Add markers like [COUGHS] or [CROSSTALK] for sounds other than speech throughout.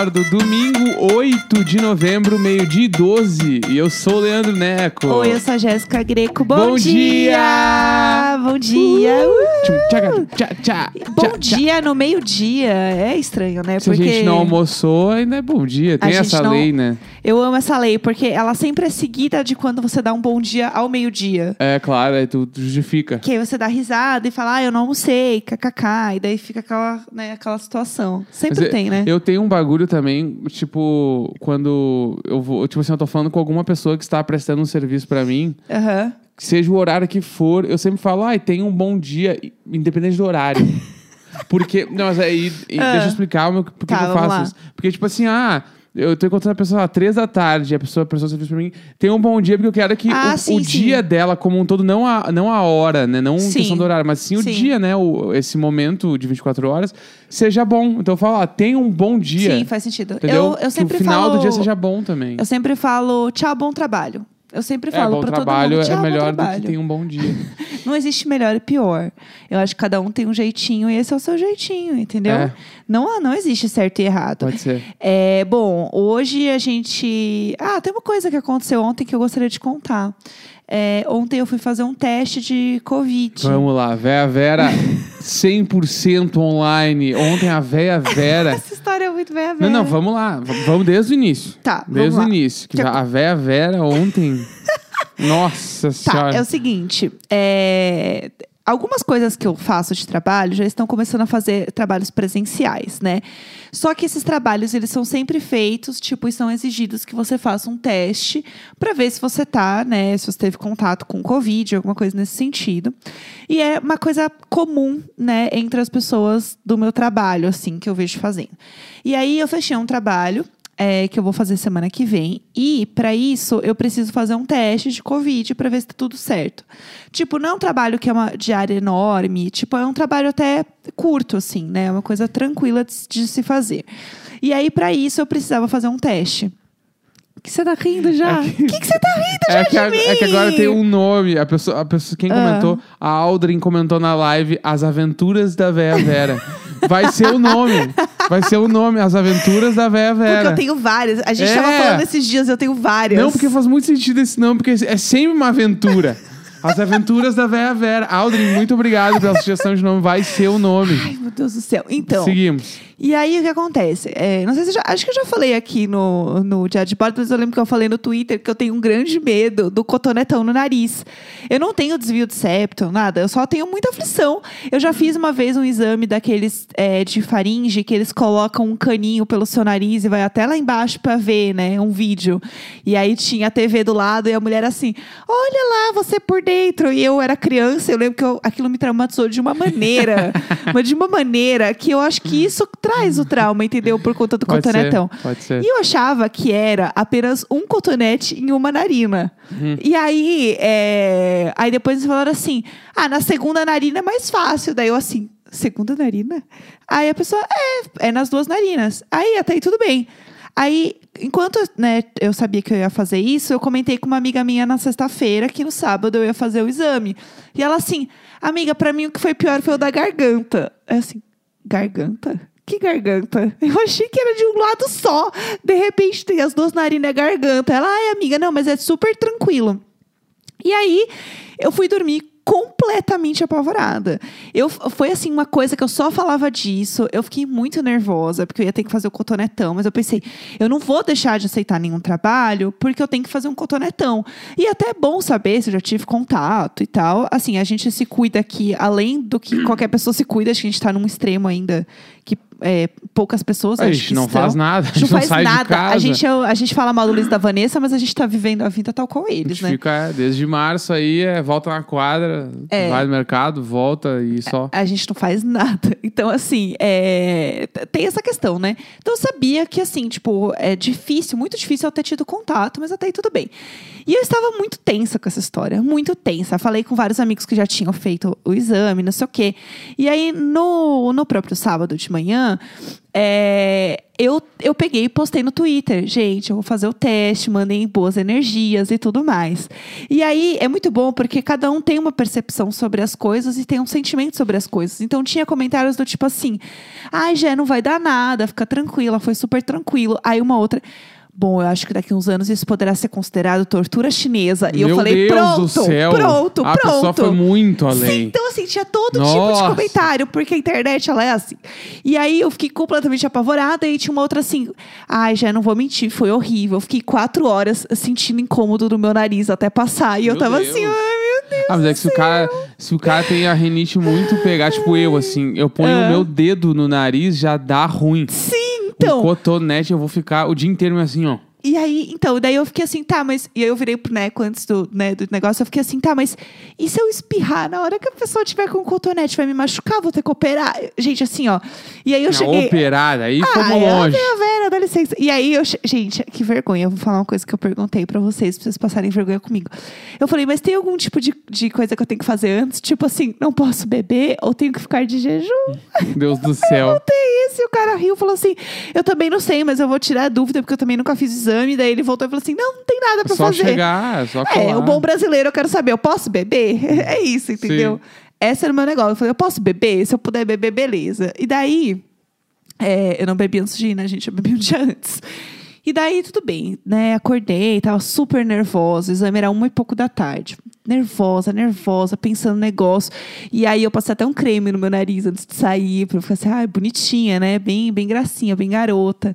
bordo, domingo 8 de novembro, meio-dia e 12. E eu sou o Leandro Neco. Oi, eu sou a Jéssica Greco. Bom, Bom dia! Bom dia! Tchaca, tchá, tchá, Bom tchá, dia no meio-dia. É estranho, né? Se porque a gente não almoçou, ainda é bom dia. Tem essa não- lei, né? Eu amo essa lei, porque ela sempre é seguida de quando você dá um bom dia ao meio-dia. É claro, aí tu justifica. Que aí você dá risada e fala, ah, eu não almocei, kkk. E daí fica aquela, né, aquela situação. Sempre Mas eu- tem, né? Eu tenho um bagulho também, tipo, quando eu vou. Tipo assim, eu tô falando com alguma pessoa que está prestando um serviço pra mim, Aham. que seja o horário que for, eu sempre falo, ai, tenha um bom dia, independente do horário. [LAUGHS] Porque. Não, mas aí. Ah. Deixa eu explicar o meu, por que Tá, eu faço lá. isso. Porque, tipo assim, ah. Eu tô encontrando a pessoa às três da tarde, e a pessoa prestou serviço pra mim. Tem um bom dia, porque eu quero que Ah, o, sim, o sim. dia dela, como um todo, não a, não a hora, né? Não Sim. questão do horário, mas sim o Sim. dia, né? O, esse momento de 24 horas, seja bom. Então eu falo, ah, tenha um bom dia. Sim, faz sentido. Entendeu? Eu, eu sempre que o final falo, do dia seja bom também. Eu sempre falo, tchau, bom trabalho. Eu sempre É, falo bom pra todo mundo, é melhor do que tem um bom dia. [LAUGHS] Não existe melhor e pior. Eu acho que cada um tem um jeitinho e esse é o seu jeitinho, entendeu? É. Não, não existe certo e errado. Pode ser. É, bom, hoje a gente. Ah, tem uma coisa que aconteceu ontem que eu gostaria de contar. É, ontem eu fui fazer um teste de Covid. Vamos lá, Véia Vera 100% online. Ontem a Véia Vera. [LAUGHS] Essa história é muito velha. Não, não, vamos lá. Vamos desde o início. Tá, Desde vamos o lá. início. Que- a Véia Vera ontem. [LAUGHS] Nossa Tá, senhora. é o seguinte. é, Algumas coisas que eu faço de trabalho já estão começando a fazer trabalhos presenciais, né? Só que esses trabalhos, eles são sempre feitos, tipo, e são exigidos que você faça um teste para ver se você tá, né? Se você teve contato com Covid, alguma coisa nesse sentido. E é uma coisa comum, né, entre as pessoas do meu trabalho, assim, que eu vejo fazendo. E aí eu fechei um trabalho é, que eu vou fazer semana que vem. E, para isso, eu preciso fazer um teste de Covid para ver se tá tudo certo. Tipo, não é um trabalho que é uma diária enorme. Tipo, é um trabalho até curto, assim, né? É uma coisa tranquila de, de se fazer. E aí, para isso, eu precisava fazer um teste. O que você tá rindo já? O que que você tá rindo já É que, de a- mim? é que agora tem um nome. A pessoa, a pessoa, quem Ah. comentou? A Aldrin comentou na live As Aventuras da Véia Vera. [LAUGHS] Vai ser o nome. Vai ser o nome, As Aventuras da Véia Porque Vera. eu tenho várias. A gente É. tava falando esses dias, eu tenho várias. Não, porque faz muito sentido esse nome, porque é sempre uma aventura. As Aventuras da Véia Vera. Aldrin, muito obrigado pela sugestão de nome. Vai ser o nome. Ai, meu Deus do céu. Então. Seguimos. E aí, o que acontece? É, não sei se já, acho que eu já falei aqui no, no Diário de Bordo, mas eu lembro que eu falei no Twitter que eu tenho um grande medo do cotonetão no nariz. Eu não tenho desvio de septo, nada. Eu só tenho muita aflição. Eu já fiz uma vez um exame daqueles é, de faringe, que eles colocam um caninho pelo seu nariz e vai até lá embaixo pra ver, né? Um vídeo. E aí tinha a TV do lado e a mulher assim, olha lá, você por dentro. E eu era criança, eu lembro que eu- aquilo me traumatizou de uma maneira. [LAUGHS] mas de uma maneira que eu acho que isso traz o trauma, entendeu? Por conta do Pode cotonetão. ser, pode ser. E eu achava que era apenas um cotonete em uma narina. Uhum. E aí, é, aí depois eles falaram assim: ah, na segunda narina é mais fácil. Daí eu assim, segunda narina? Aí a pessoa, é, é nas duas narinas. Aí até aí tudo bem. Aí, enquanto né, eu sabia que eu ia fazer isso, eu comentei com uma amiga minha na sexta-feira que no sábado eu ia fazer o exame. E ela assim, amiga, pra mim o que foi pior foi o da garganta. Eu assim, garganta? Que garganta? [LAUGHS] Eu achei que era de um lado só. De repente tem as duas narinas e a garganta. Ela, ai, amiga, não, mas é super tranquilo. E aí, eu fui dormir completamente apavorada. Eu, foi assim, uma coisa que eu só falava disso. Eu fiquei muito nervosa, porque eu ia ter que fazer o cotonetão. Mas eu pensei, eu não vou deixar de aceitar nenhum trabalho, porque eu tenho que fazer um cotonetão. E até é bom saber se eu já tive contato e tal. Assim, a gente se cuida aqui, além do que qualquer pessoa se cuida, acho que a gente tá num extremo ainda que é, poucas pessoas A acho gente que não estão. faz nada. A A gente não faz sai de nada. casa. A gente, é a gente fala mal do Luiz da Vanessa, mas a gente tá vivendo a vida tal qual A eles, gente né? fica é, desde março aí, é, volta na quadra, É. vai no mercado, volta e só. A gente não faz nada. [LAUGHS] Então, assim, é, tem essa questão, né? Então, eu sabia que, assim, tipo, é difícil, muito difícil eu ter tido contato, mas até aí tudo bem. E eu estava muito tensa com essa história, muito tensa. Falei com vários amigos que já tinham feito o exame, não sei o quê. E aí, no, no próprio sábado de manhã, é, eu, eu peguei e postei no Twitter. Gente, eu vou fazer o teste, mandei boas energias e tudo mais. E aí, é muito bom porque cada um tem uma percepção sobre as coisas e tem um sentimento sobre as coisas. Então, tinha comentários do tipo assim: ai, Jé, não vai dar nada, fica tranquila, foi super tranquilo. Aí, uma outra. Bom, eu acho que daqui a uns anos isso poderá ser considerado tortura chinesa. E eu Meu falei, Deus pronto, do céu. pronto, A pronto. pessoa foi muito Sim, além. então assim, tinha todo tipo Nossa. de comentário, porque a internet, ela é assim. E aí eu fiquei completamente apavorada e tinha uma outra assim, ai, já não vou mentir, foi horrível. Eu fiquei quatro horas sentindo incômodo no meu nariz até passar. E eu Meu tava Deus. assim, ai meu Deus. Ah, mas é que se o cara, se o cara tem a rinite muito pegar, tipo eu, assim, eu ponho Ah. o meu dedo no nariz, já dá ruim. Sim, Então. cotonete, eu vou ficar o dia inteiro assim, ó. E aí, então, daí eu fiquei assim, tá, mas. E aí eu virei pro Neco antes do, né, do negócio, eu fiquei assim, tá, mas e se eu espirrar na hora que a pessoa tiver com cotonete, vai me machucar, vou ter que operar? Gente, assim, ó. E aí eu Na cheguei. operada, aí fomos Ah, é, longe. Vera, Vera, dá licença. E aí, eu, che- gente, que vergonha. Eu vou falar uma coisa que eu perguntei pra vocês, pra vocês passarem vergonha comigo. Eu falei, mas tem algum tipo de, de coisa que eu tenho que fazer antes? Tipo assim, não posso beber ou tenho que ficar de jejum? [LAUGHS] Deus do céu. Tem isso. E o cara riu e falou assim: Eu também não sei, mas eu vou tirar a dúvida, porque eu também nunca fiz exame. Daí ele voltou e falou assim: Não, não tem nada É pra só fazer. chegar, é só colar. É, o bom brasileiro, eu quero saber, eu posso beber? [LAUGHS] É isso, entendeu? Sim. Esse era o meu negócio. Eu falei, eu posso beber? Se eu puder beber, beleza. E daí, é, eu não bebi antes de ir, né, gente? Eu bebi um [LAUGHS] dia antes. E daí, tudo bem, né? Acordei, tava super nervosa. O exame era uma e pouco da tarde. Nervosa, nervosa, pensando no negócio. E aí, eu passei até um creme no meu nariz antes de sair, pra eu ficar assim, ah, bonitinha, né? Bem, bem gracinha, bem garota.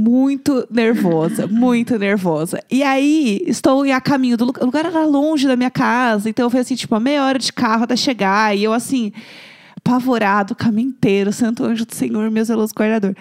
Muito nervosa, muito nervosa. E aí, estou a caminho do lugar. O lugar era longe da minha casa, então foi assim, tipo, a meia hora de carro até chegar. E eu, assim, apavorado o caminho inteiro, Santo Anjo do Senhor, meu zeloso guardador.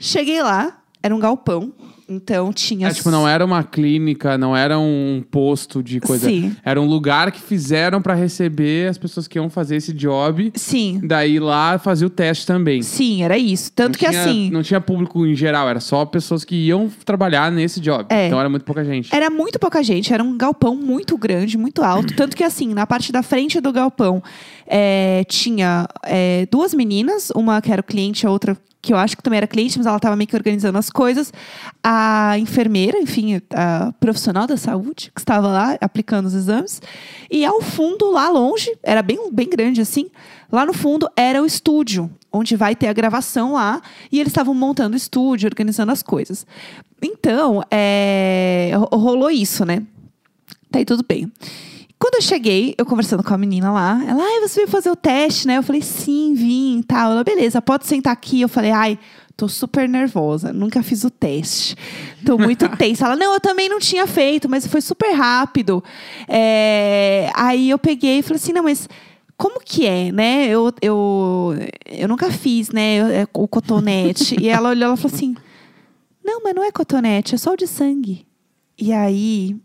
Cheguei lá, era um galpão, então tinha. É, tipo, não era uma clínica, não era um posto de coisa. Sim. Era um lugar que fizeram pra receber as pessoas que iam fazer esse job. Sim, Daí lá fazia o teste também. sim, era isso. Tanto Não que tinha- assim. Não tinha público em geral, era só pessoas que iam trabalhar nesse job. É. Então era muito pouca gente. Era muito pouca gente, era um galpão muito grande, muito alto. Tanto que, assim, na parte da frente do galpão é, tinha é, duas meninas, uma que era o cliente, a outra que eu acho que também era cliente, mas ela estava meio que organizando as coisas. A enfermeira, enfim, a profissional da saúde, que estava lá aplicando os exames. E ao fundo, lá longe, era bem, bem grande assim, lá no fundo era o estúdio, onde vai ter a gravação lá. E eles estavam montando o estúdio, organizando as coisas. Então, é, ro- rolou isso, né? Tá aí tudo bem. Quando eu cheguei, eu conversando com a menina lá, ela, ai, você veio fazer o teste, né? Eu falei, sim, vim e tal. Ela, beleza, pode sentar aqui. Eu falei, ai, tô super nervosa, nunca fiz o teste. Tô muito [LAUGHS] tensa. Ela, não, eu também não tinha feito, mas foi super rápido. É, Aí eu peguei e falei assim, não, mas como que é, né? Eu, eu, eu nunca fiz, né, é, o cotonete. e ela olhou, ela falou assim, não, mas não é cotonete, é só o de sangue. E aí,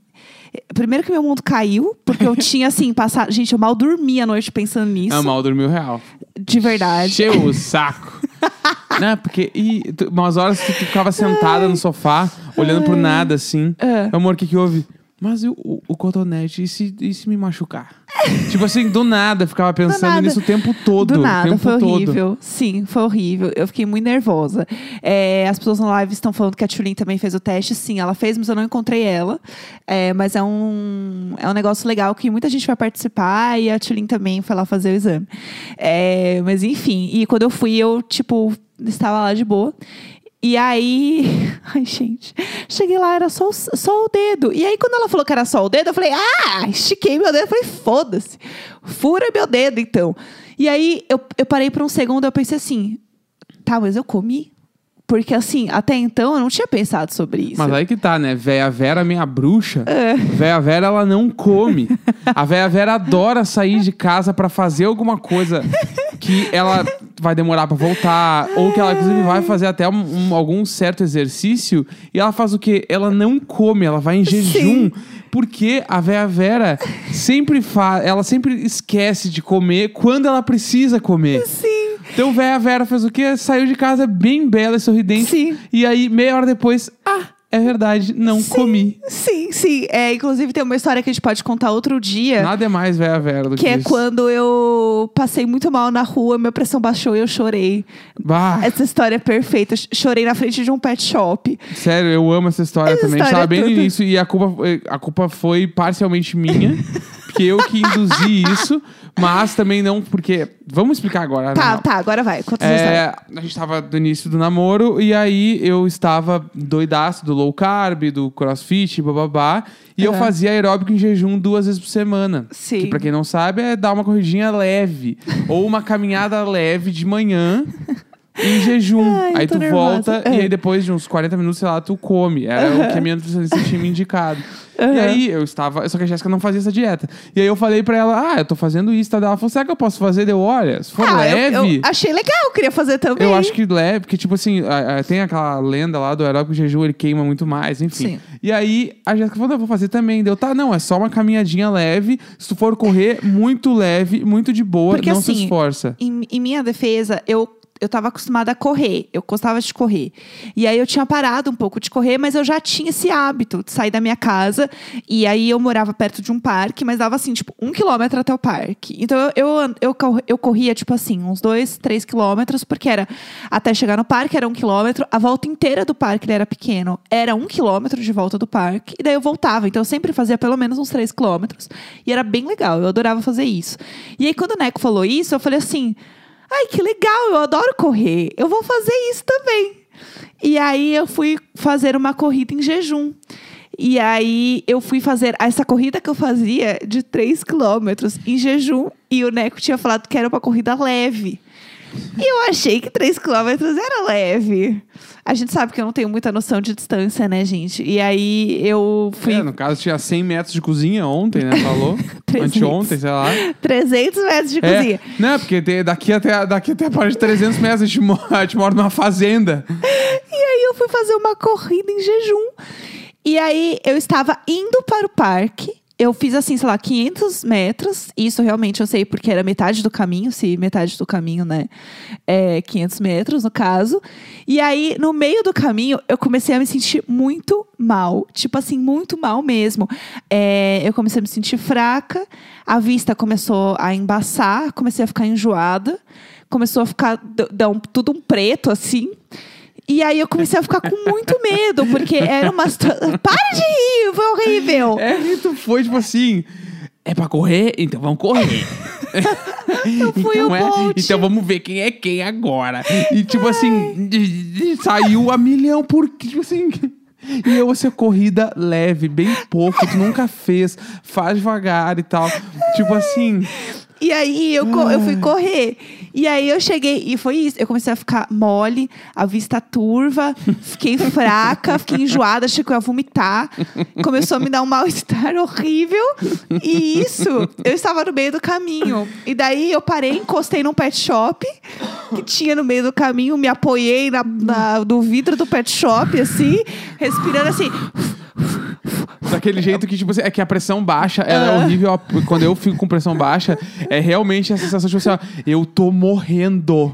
primeiro que meu mundo caiu, porque eu [LAUGHS] tinha assim, passado. Gente, eu mal dormia à noite pensando nisso. Ah, mal dormiu real. De verdade. Encheu o saco. [LAUGHS] Não, porque e, tu- umas horas que tu ficava sentada no sofá, olhando pro nada, assim. É. Amor, o que que houve? Mas o, o, o cotonete, e se, e se me machucar? [LAUGHS] tipo assim, do nada, eu ficava pensando nada. nisso o tempo todo. Do nada, tempo foi todo. horrível. Sim, foi horrível. Eu fiquei muito nervosa. É, as pessoas na live estão falando que a Tulin também fez o teste. Sim, ela fez, mas eu não encontrei ela. É, mas é um, é um negócio legal que muita gente vai participar e a Tulin também foi lá fazer o exame. É, mas enfim, e quando eu fui, eu, tipo, estava lá de boa. E aí, [LAUGHS] ai gente, cheguei lá, era só, só o dedo. E aí, quando ela falou que era só o dedo, eu falei, ah, estiquei meu dedo. Eu falei, foda-se, fura meu dedo então. E aí, eu, eu parei por um segundo, eu pensei assim, tá, mas eu comi? Porque assim, até então eu não tinha pensado sobre isso. Mas aí que tá, né? Véia Vera, minha bruxa. É. Véia Vera, ela não come. A Véia Vera adora sair de casa pra fazer alguma coisa que ela vai demorar pra voltar. Ou que ela, inclusive, vai fazer até um- um- algum certo exercício. E ela faz o quê? Ela não come, ela vai em jejum. Porque a Véia Vera sempre faz... Ela sempre esquece de comer quando ela precisa comer. Sim. Então, véia Vera fez o quê? Saiu de casa bem bela e sorridente. Sim. E aí, meia hora depois, ah, É verdade, não Sim. comi. Sim, sim. É, inclusive tem uma história que a gente pode contar outro dia. Nada é mais véia vera do que, Que é isso. quando eu passei muito mal na rua, minha pressão baixou e eu chorei. Bah, Essa história é perfeita. Chorei na frente de um pet shop. sério, eu amo essa história Essa também. História tava bem é no tudo. início e a culpa, a culpa foi parcialmente minha. [LAUGHS] porque eu que induzi isso, mas também não porque... Vamos explicar agora. na Tá, real. tá, agora vai. Conta essa história. É, a gente tava no início do namoro e aí eu estava doidaço do low carb, do crossfit, bababá. E eu Aham. fazia aeróbico em jejum duas vezes por semana. Sim. Que pra quem não sabe é dar uma corridinha leve. ou uma caminhada leve de manhã. Em jejum. [LAUGHS] Ai, eu aí tu nervosa. volta É. e aí depois de uns 40 minutos, sei lá, tu come. Era o que a minha nutricionista tinha me indicado. E aí eu estava. Só que a Jéssica não fazia essa dieta. E aí eu falei pra ela: Ah, eu tô fazendo isso, tá? Ela falou: será que eu posso fazer? Deu, olha, se for Ah, eu- leve. Eu, achei legal, eu queria fazer também. Eu acho que leve, porque, tipo assim, a- a- tem aquela lenda lá do aeróbico jejum, ele queima muito mais, enfim. Sim. E aí, a Jéssica falou, não, eu vou fazer também. Deu, tá, não, é só uma caminhadinha leve. Se tu for correr, muito leve, muito de boa, Porque, não se assim, esforça. Em, em minha defesa, eu, eu tava acostumada a correr. Eu gostava de correr. E aí eu tinha parado um pouco de correr, mas eu já tinha esse hábito de sair da minha casa. E aí eu morava perto de um parque, mas dava assim, tipo, um quilômetro até o parque. Então eu, eu, eu, eu corria, tipo assim, uns dois, três quilômetros, porque era até chegar no parque era um quilômetro. A volta inteira do parque, ele era pequeno, era um quilômetro de volta do parque. E daí eu voltava. Então eu sempre fazia pelo menos uns três quilômetros. E era bem legal, eu adorava fazer isso. E aí quando o Neco falou isso, eu falei assim. Ai, que legal, eu adoro correr. Eu vou fazer isso também. E aí eu fui fazer uma corrida em jejum. E aí eu fui fazer essa corrida que eu fazia de 3 quilômetros em jejum. E o Neco tinha falado que era uma corrida leve. E eu achei que 3 quilômetros era leve. A gente sabe que eu não tenho muita noção de distância, né, gente? E aí eu fui É, no caso, tinha 100 metros de cozinha ontem, né? Falou. [LAUGHS] 300. Anteontem, sei lá. 300 metros de É, cozinha. não, porque tem- daqui até, daqui até a parte de 300 metros a gente, mora, a gente mora numa fazenda. E aí eu fui fazer uma corrida em jejum. E aí eu estava indo para o parque. Eu fiz assim, sei lá, 500 metros. Isso realmente eu sei porque era metade do caminho, se metade do caminho, né? É 500 metros, no caso. E aí, no meio do caminho, eu comecei a me sentir muito mal. Tipo assim, muito mal mesmo. É, eu comecei a me sentir fraca. A vista começou a embaçar. Comecei a ficar enjoada. Começou a ficar tudo um preto, assim. E aí eu comecei a ficar com muito medo, porque era uma situação. Para de rir, foi horrível. É, e tu foi tipo assim. É pra correr? Então vamos correr. Eu fui então, o é, Bolt. então vamos ver quem é quem agora. E tipo assim, de- de- saiu a milhão por. Tipo assim. E eu, você corrida leve, bem pouco, tu nunca fez, faz devagar e tal. Tipo assim. E aí eu, eu fui correr. E aí eu cheguei, e foi isso. Eu comecei a ficar mole, a vista turva, fiquei [LAUGHS] fraca, fiquei enjoada, achei que eu ia vomitar. Começou a me dar um mal-estar horrível. E isso, eu estava no meio do caminho. E daí eu parei, encostei num pet shop que tinha no meio do caminho, me apoiei na, na- no vidro do pet shop, assim, respirando assim. Daquele jeito que, tipo assim, é que a pressão baixa, ela é horrível. Quando eu fico com pressão baixa, é realmente a sensação, tipo assim, ó, eu tô morrendo.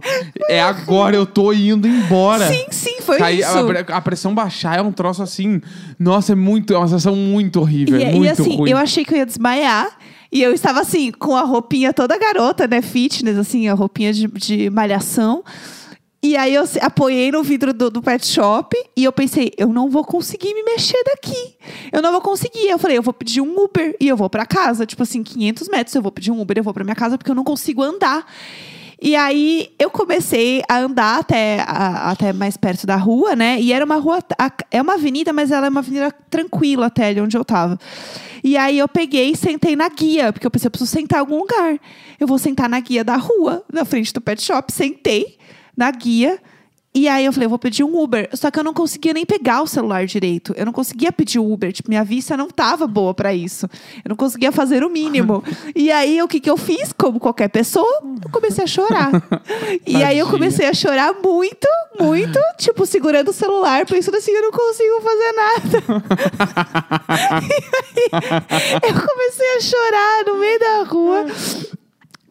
É agora, eu tô indo embora. Sim, sim, foi isso. a, a pressão baixar é um troço assim. Nossa, é muito. É uma sensação muito horrível. E, é e muito assim, ruim. eu achei que eu ia desmaiar. E eu estava assim, com a roupinha toda garota, né? Fitness, assim, a roupinha de, de malhação. E aí eu apoiei no vidro do, do pet shop e eu pensei, eu não vou conseguir me mexer daqui. Eu não vou conseguir. Eu falei, eu vou pedir um Uber e eu vou pra casa. Tipo assim, 500 metros, eu vou pedir um Uber, eu vou pra minha casa porque eu não consigo andar. E aí eu comecei a andar até, a- até mais perto da rua, né? E era uma rua. a- É uma avenida, mas ela é uma avenida tranquila até ali onde eu tava. E aí eu peguei e sentei na guia, porque eu pensei, eu preciso sentar em algum lugar. Eu vou sentar na guia da rua, na frente do pet shop, sentei na guia. E aí eu falei, eu vou pedir um Uber. Só que eu não conseguia nem pegar o celular direito. Eu não conseguia pedir o Uber. Tipo, minha vista não tava boa pra isso. Eu não conseguia fazer o mínimo. e aí, o que que eu fiz? Como qualquer pessoa, eu comecei a chorar. [LAUGHS] e aí eu comecei a chorar muito, muito. [LAUGHS] tipo, segurando o celular, pensando assim, eu não consigo fazer nada. [LAUGHS] eu comecei a chorar no meio da rua.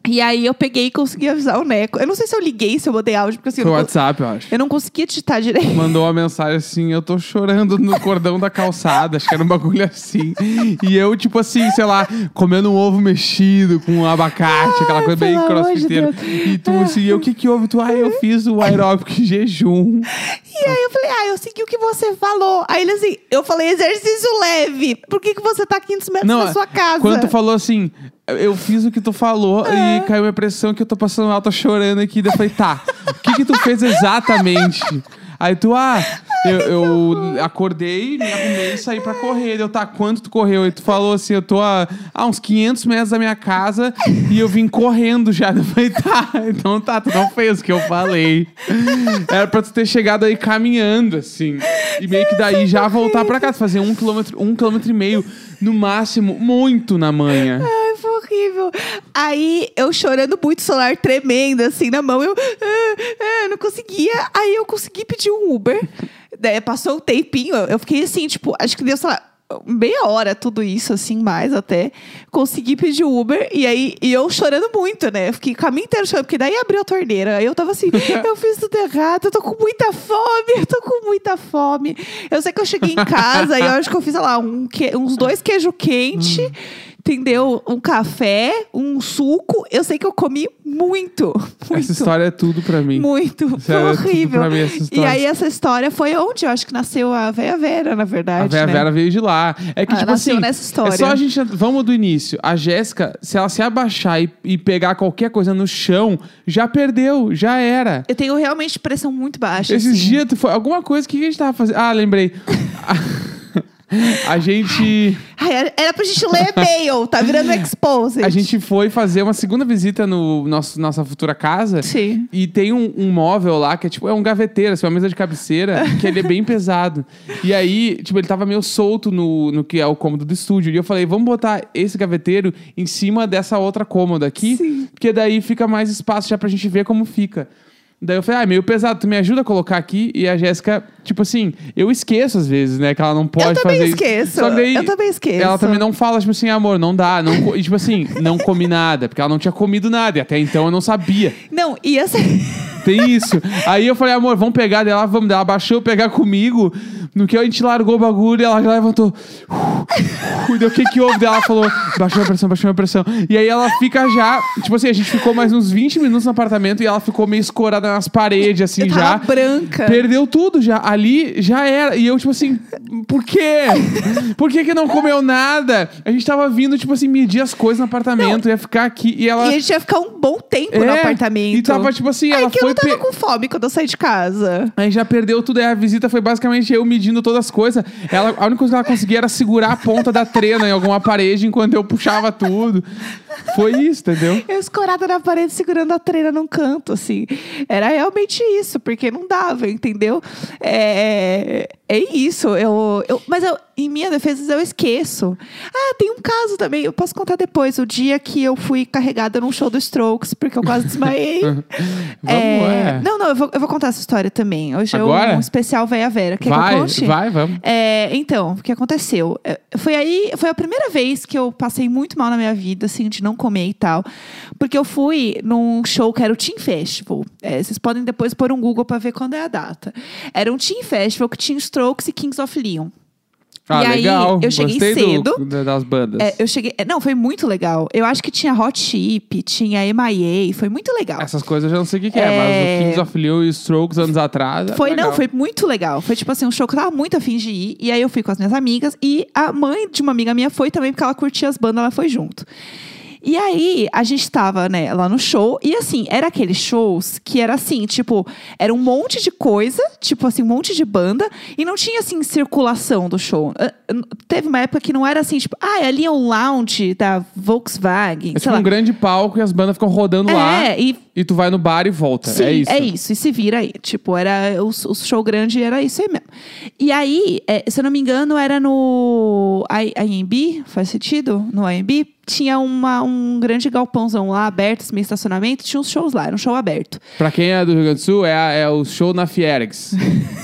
E aí eu peguei e consegui avisar o Neco. Eu não sei se eu liguei, se eu botei áudio, porque assim, Foi eu não, WhatsApp, eu acho. eu não conseguia digitar direito. Mandou uma mensagem assim, eu tô chorando no cordão da calçada, acho que era um bagulho assim. E eu, tipo assim, sei lá, comendo um ovo mexido com um abacate, aquela coisa bem de crossfiteira. Deus. E tu assim, o que que houve? Tu, ah, eu fiz o aeróbico em jejum. E aí eu falei, ah, eu segui o que você falou. Aí ele assim, eu falei exercício leve. Por que, que você tá 500 metros da sua casa? Quando tu falou assim, eu fiz o que tu falou É. e caiu minha pressão que eu tô passando mal, tô chorando aqui. Daí eu falei, tá, o que que tu fez exatamente? Aí tu, ah, eu, eu acordei, me arrumei e saí pra correr. Eu, tá, quanto tu correu? E tu falou assim, eu tô a, a uns 500 metros da minha casa e eu vim correndo já. Eu falei, tá, então tá, tu não fez o que eu falei. Era pra tu ter chegado aí caminhando, assim. E meio que daí já voltar pra casa, fazer um quilômetro, um quilômetro e meio, no máximo, muito na manhã. Ai, foi horrível. Aí eu chorando muito, celular tremendo assim na mão. Eu ah, ah, não conseguia. Aí eu consegui pedir um Uber. Daí passou um tempinho. Eu fiquei assim, tipo, acho que deu, sei lá. Meia hora, tudo isso, assim, mais até. Consegui pedir o Uber e aí e eu chorando muito, né? Eu fiquei o caminho inteiro chorando, porque daí abriu a torneira. Aí eu tava assim, [LAUGHS] eu fiz tudo errado, eu tô com muita fome, eu tô com muita fome. Eu sei que eu cheguei em casa e eu acho que eu fiz, sei lá, um que- uns dois queijo quente entendeu? Um café, um suco. Eu sei que eu comi muito. [LAUGHS] Muito. Essa história é tudo pra mim. Muito. Foi é horrível. pra mim E aí, essa história foi onde? Eu acho que nasceu a Véia Vera, na verdade. A Vera né? Vera veio de lá. É que, tipo nasceu assim. nessa história. É só a gente. Vamos do início. A Jéssica, se ela se abaixar e, e pegar qualquer coisa no chão, já perdeu, já era. Eu tenho realmente pressão muito baixa. Esses assim. dias foi. Alguma coisa que a gente tava fazendo. Ah, lembrei. [LAUGHS] a gente. Ai, era- pra gente ler e-mail, tá virando exposed. A gente foi fazer uma segunda visita no nosso, nossa futura casa. Sim. E tem um, um móvel lá que é tipo, é um gaveteiro, assim, uma mesa de cabeceira, que ele é bem pesado. E aí, tipo, ele tava meio solto no, no que é o cômodo do estúdio. E eu falei, vamos botar esse gaveteiro em cima dessa outra cômoda aqui, Sim. porque daí fica mais espaço já pra gente ver como fica. Daí eu falei, ah, é meio pesado, tu me ajuda a colocar aqui? E a Jéssica, tipo assim, eu esqueço às vezes, né, que ela não pode Eu também fazer esqueço. Daí Eu também esqueço. Ela também não fala, tipo assim, amor, não dá. Não, e, tipo assim, não comi nada, porque ela não tinha comido nada. E até então eu não sabia. Não, e assim. [LAUGHS] Tem isso. Aí eu falei, amor, vamos pegar dela, vamos. Ela baixou pegar comigo. No que a gente largou o bagulho, ela já levantou. Daí o que que houve? Daí Ela falou, baixou a pressão, baixou a pressão. E aí ela fica já, tipo assim, a gente ficou mais uns 20 minutos no apartamento e ela ficou meio escorada nas paredes, assim, eu já. branca. Perdeu tudo já. Ali já era. E eu, tipo assim, por quê? Por que que não comeu nada? A gente tava vindo, tipo assim, medir as coisas no apartamento, ia ficar aqui. E ela. E a gente ia ficar um bom tempo no É, apartamento. E tava, tipo assim, ela que eu foi. não tava pe- com fome quando eu saí de casa. Aí já perdeu tudo. Aí a visita foi basicamente eu medindo todas as coisas. Ela, a única coisa que ela conseguia era segurar a ponta da trena em alguma parede enquanto eu puxava tudo. Foi isso, entendeu? Eu escorada na parede, segurando a treina num canto, assim. Era realmente isso, porque não dava, entendeu? É, é isso. Eu, eu, mas eu, em minha defesa, eu esqueço. Ah, tem um caso também, eu posso contar depois. O dia que eu fui carregada num show do Strokes, porque eu quase desmaiei. [LAUGHS] Vamos, É, é. Não, não, eu vou, eu vou contar essa história também. Hoje é um especial Véia Vera. Quer que eu vai, conte? vai, vamos. É, então, o que aconteceu? É, Foi aí, foi a primeira vez que eu passei muito mal na minha vida, assim, de não comer e tal. Porque eu fui num show que era o Team Festival. É, vocês podem depois pôr um Google pra ver quando é a data. Era um Team Festival que tinha Strokes e Kings of Leon. Ah, e aí, legal. eu cheguei Gostei do- cedo. da- das bandas. É, eu cheguei. é, Não, foi muito legal. Eu acho que tinha Hot Chip, tinha MIA, foi muito legal. Essas coisas eu já não sei o que, que é, É. mas o Kings of Leon e Strokes anos atrás. era Foi, legal. não, foi muito legal. Foi tipo assim, um show que eu tava muito afim de ir. E aí eu fui com as minhas amigas. E a mãe de uma amiga minha foi também, porque ela curtia as bandas, ela foi junto. E aí, a gente tava, né, lá no show. E assim, era aqueles shows que era assim, tipo, era um monte de coisa, tipo assim, um monte de banda. E não tinha, assim, circulação do show. Ah, Teve uma época que não era assim, tipo, ah, ali é um lounge da Volkswagen. É tipo lá. um grande palco e as bandas ficam rodando lá. É, e E tu vai no bar e volta. Sim, é isso. É isso, e se vira aí. Tipo, era o, o show grande era isso aí mesmo. E aí, é, se eu não me engano, era no I- IMB, faz sentido? No IMB, tinha uma, um grande galpãozão lá aberto, esse meio estacionamento, tinha uns shows lá, era um show aberto. Pra quem é do Rio Grande do Sul, é, a- é o show na Fierex. [LAUGHS]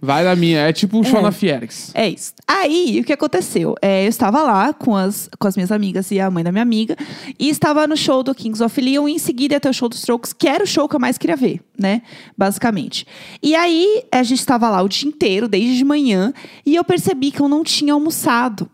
Vai na minha. É tipo um show É. na Fiergs. É isso. Aí, o que aconteceu? É, eu estava lá com as, com as minhas amigas e a mãe da minha amiga, e estava no show do Kings of Leon, e em seguida ter o show dos Strokes, que era o show que eu mais queria ver, né? Basicamente. E aí, a gente estava lá o dia inteiro, desde de manhã, e eu percebi que eu não tinha almoçado.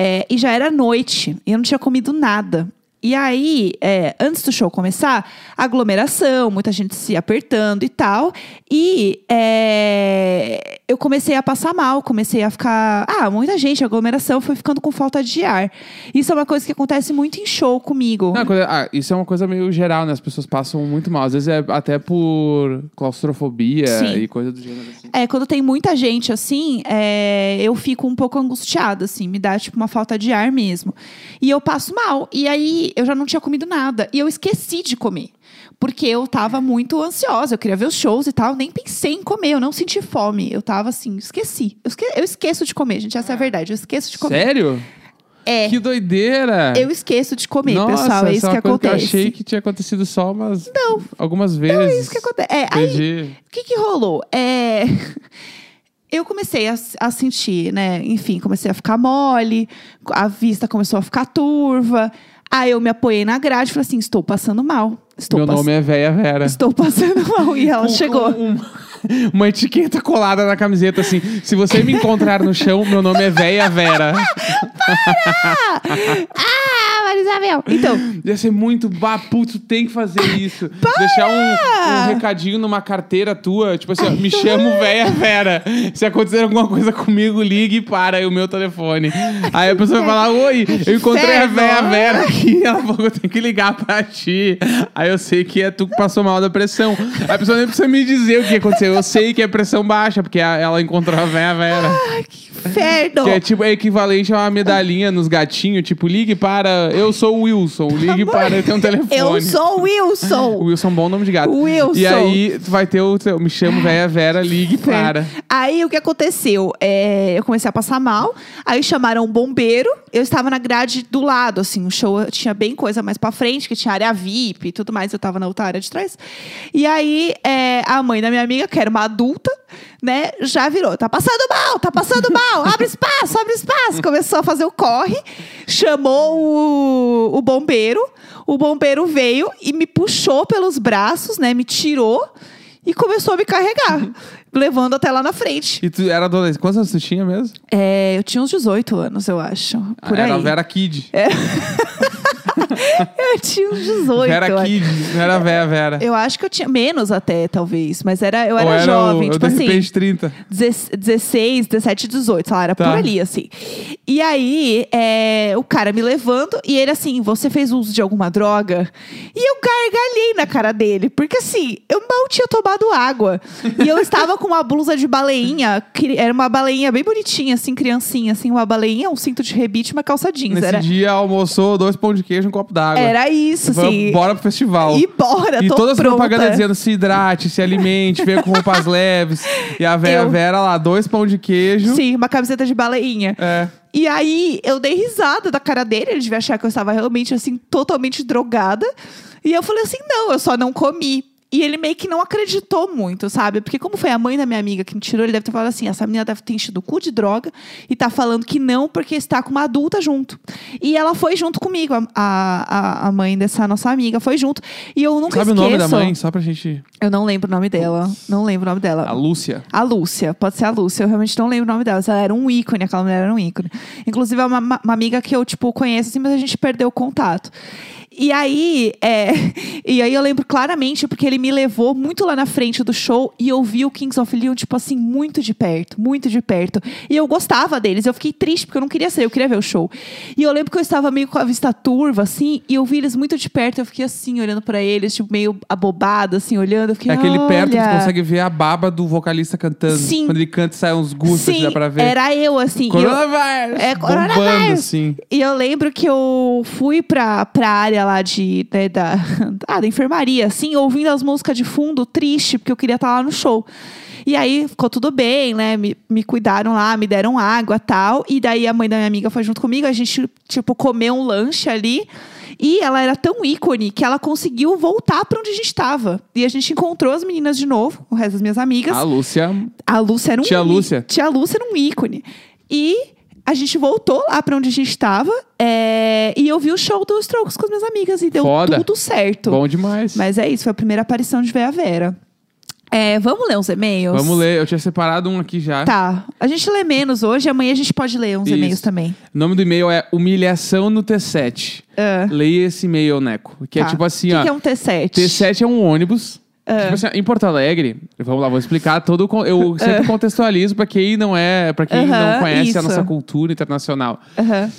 É, e já era noite, e eu não tinha comido nada. E aí, é, antes do show começar, aglomeração, muita gente se apertando e tal. E é, eu comecei a passar mal, comecei a ficar. Ah, muita gente, aglomeração, foi ficando com falta de ar. Isso é uma coisa que acontece muito em show comigo. Não, ah, isso é uma coisa meio geral, né? As pessoas passam muito mal. Às vezes é até por claustrofobia Sim. e coisa do gênero assim. É, quando tem muita gente assim, é, eu fico um pouco angustiada, assim, me dá tipo uma falta de ar mesmo. E eu passo mal. E aí eu já não tinha comido nada. E eu esqueci de comer. Porque eu tava muito ansiosa, eu queria ver os shows e tal, nem pensei em comer, eu não senti fome. Eu tava assim, esqueci. Eu, esque- eu esqueço de comer, gente, essa é a verdade. Eu esqueço de comer. Sério? É. Que doideira! Eu esqueço de comer, Nossa, pessoal. É essa isso é que acontece. eu achei que tinha acontecido só umas. Não. Algumas vezes. É isso que acontece. É, aí. O que que rolou? É... [LAUGHS] Eu comecei a, a sentir, né? Enfim, comecei a ficar mole, a vista começou a ficar turva. Aí eu me apoiei na grade e falei assim: estou passando mal. Estou, Meu pass- nome é Véia Vera. estou passando mal. E ela Com- chegou. com um- uma etiqueta colada na camiseta assim. Se você me encontrar no chão, meu nome é Véia Vera. [LAUGHS] Ah, Marisabel! Então, [LAUGHS] Ia ser muito. Bah, putz, tem que fazer isso. [LAUGHS] Deixar um, um recadinho numa carteira tua. Tipo assim, ó, me [LAUGHS] chamo Véia Vera. Se acontecer alguma coisa comigo, ligue e para aí o meu telefone. Aí a pessoa vai falar: Oi, eu encontrei a. Véia Vera aqui. Ela falou: Eu tenho que ligar pra ti. Aí eu sei que é tu que passou mal da pressão. Aí a pessoa nem precisa me dizer o que aconteceu. Eu sei que é pressão baixa, porque a- ela encontrou a Véia Vera. ai, que inferno! Que é tipo é equivalente a uma medalhinha nos gatinhos, tipo, ligue para. Eu sou o Wilson, ligue para eu tenho um telefone. Eu sou o Wilson! [LAUGHS] O Wilson é bom nome de gato. Wilson. E aí tu vai ter o teu, me chamo Véia Vera, ligue para. Aí o que aconteceu? É, eu comecei a passar mal, aí chamaram um bombeiro. Eu estava na grade do lado, assim, o show tinha bem coisa mais pra frente, que tinha área VIP e tudo mais. Eu tava na outra área de trás. E aí é, a mãe da minha amiga, que era uma adulta, né, já virou: tá passando mal, tá passando mal, abre espaço, abre espaço. Começou a fazer o corre, chamou o, o bombeiro. O bombeiro veio e me puxou pelos braços, né, me tirou e começou a me carregar, levando até lá na frente. E tu era adolescente. Quantos anos tu tinha mesmo? É, eu tinha uns 18 anos, eu acho. Por Ah, aí. era Vera Kid. [LAUGHS] [LAUGHS] Eu tinha uns 18. Vera eu acho. Kid, não era Véia Vera. Eu acho que eu tinha menos até, talvez. Mas era, eu era, era jovem, o, tipo de assim. repente 30. 16, 17, 18, sei lá, era Tá. por ali, assim. E aí, é, o cara me levando, e ele assim, você fez uso de alguma droga? E eu gargalhei na cara dele, porque assim, eu mal tinha tomado água. E eu estava com uma blusa de baleinha, que era uma baleinha bem bonitinha, assim, criancinha, assim, uma baleinha, um cinto de rebite e uma calça jeans. Nesse Era, dia almoçou dois pão de queijo um copo d'água. era isso, assim. Bora pro festival. E bora, E tô todas as pronta. propagandas dizendo se hidrate, se alimente, venha com roupas [LAUGHS] leves. E a Vera Eu- Vera lá, dois pão de queijo. Sim, uma camiseta de baleinha. É. E aí, eu dei risada da cara dele. Ele devia achar que eu estava realmente, assim, totalmente drogada. E eu falei assim: não, eu só não comi. E ele meio que não acreditou muito, sabe? Porque como foi a mãe da minha amiga que me tirou, ele deve ter falado assim, essa menina deve ter enchido o cu de droga e tá falando que não porque está com uma adulta junto. E ela foi junto comigo, a, a, a mãe dessa nossa amiga foi junto. E eu nunca Sabe o esqueço. nome da mãe? Só pra gente. Eu não lembro o nome dela. Não lembro o nome dela. A Lúcia. A Lúcia, pode ser a Lúcia, eu realmente não lembro o nome dela. Ela era um ícone, aquela mulher era um ícone. Inclusive, é uma, uma amiga que eu, tipo, conheço, assim, mas a gente perdeu o contato. E aí, é, [LAUGHS] e aí eu lembro claramente, porque ele me levou muito lá na frente do show e eu vi o Kings of Leon, tipo assim, muito de perto, muito de perto. E eu gostava deles, eu fiquei triste porque eu não queria ser, eu queria ver o show. E eu lembro que eu estava meio com a vista turva, assim, e eu vi eles muito de perto, eu fiquei assim, olhando pra eles, tipo, meio abobada, assim, olhando. Eu fiquei, É aquele perto que "Olha." consegue ver a baba do vocalista cantando. Sim. Quando ele canta e sai uns gustos, Sim, dá pra ver. era eu, assim. e eu- Coronavírus! É, Bombando, coronavírus. assim. E eu lembro que eu fui pra, pra área lá de, né, da, [LAUGHS] ah, da enfermaria, assim, ouvindo as músicas de fundo, triste, porque eu queria estar lá no show. E aí ficou tudo bem, né? Me, me cuidaram lá, me deram água tal. E daí a mãe da minha amiga foi junto comigo, a gente, tipo, comeu um lanche ali. E ela era tão ícone que ela conseguiu voltar pra onde a gente tava. E a gente encontrou as meninas de novo, o resto das minhas amigas. A Lúcia. A Lúcia era um Tia Lúcia. Tia Lúcia era um ícone. E a gente voltou lá pra onde a gente tava. é, E eu vi o show dos Strokes com as minhas amigas. E deu Foda. tudo certo. Bom demais. Mas é isso, foi a primeira aparição de Véia Vera. É, vamos ler uns e-mails? Vamos ler. Eu tinha separado um aqui já. Tá. A gente lê menos hoje, amanhã a gente pode ler uns Isso. e-mails também. O nome do e-mail é Humilhação no T7. Ah. Leia esse e-mail, Neco. Que é Tá. tipo assim, O que, ó. que é um T7? T7 é um ônibus. Ah. Tipo assim, em Porto Alegre, vamos lá, vou explicar todo o Eu sempre contextualizo pra quem não é, para quem Ah. Aham, não conhece isso. a nossa cultura internacional. Aham.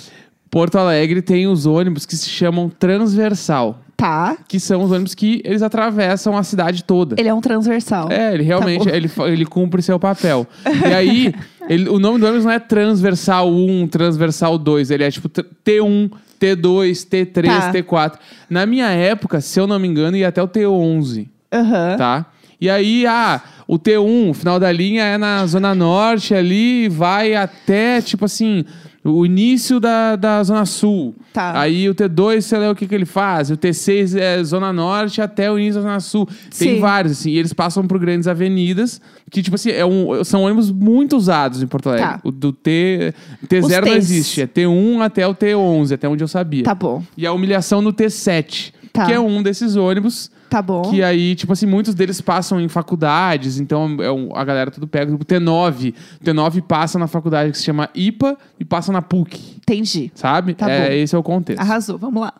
Porto Alegre tem os ônibus que se chamam transversal, Tá. que são os ônibus que eles atravessam a cidade toda. Ele é um transversal. É, ele realmente Tá ele, ele cumpre seu papel. [LAUGHS] e aí, ele- o nome do ônibus não é transversal 1, transversal 2, ele é tipo t- T1, T2, T3, Tá. T4. Na minha época, se eu não me engano, ia até o T11, Aham. tá? E aí, ah, o T1, o final da linha é na Zona Norte ali, vai até, tipo assim, o início da, da Zona Sul. Tá. Aí o T2, sei lá o que, que ele faz. O T6 é Zona Norte até o início da Zona Sul. Tem Sim. vários, assim, e eles passam por grandes avenidas, que, tipo assim, é um, são ônibus muito usados em Porto Alegre. Tá. O do T, T0 não existe, é T1 até o T11, até onde eu sabia. Tá bom. E a humilhação no T7, Tá. que é um desses ônibus Tá bom. que aí, tipo assim, muitos deles passam em faculdades, então é um- a galera tudo pega. O T9, o T9 passa na faculdade que se chama IPA e passa na PUC, Entendi. sabe? Tá é, bom. esse é o contexto. Arrasou. Vamos lá.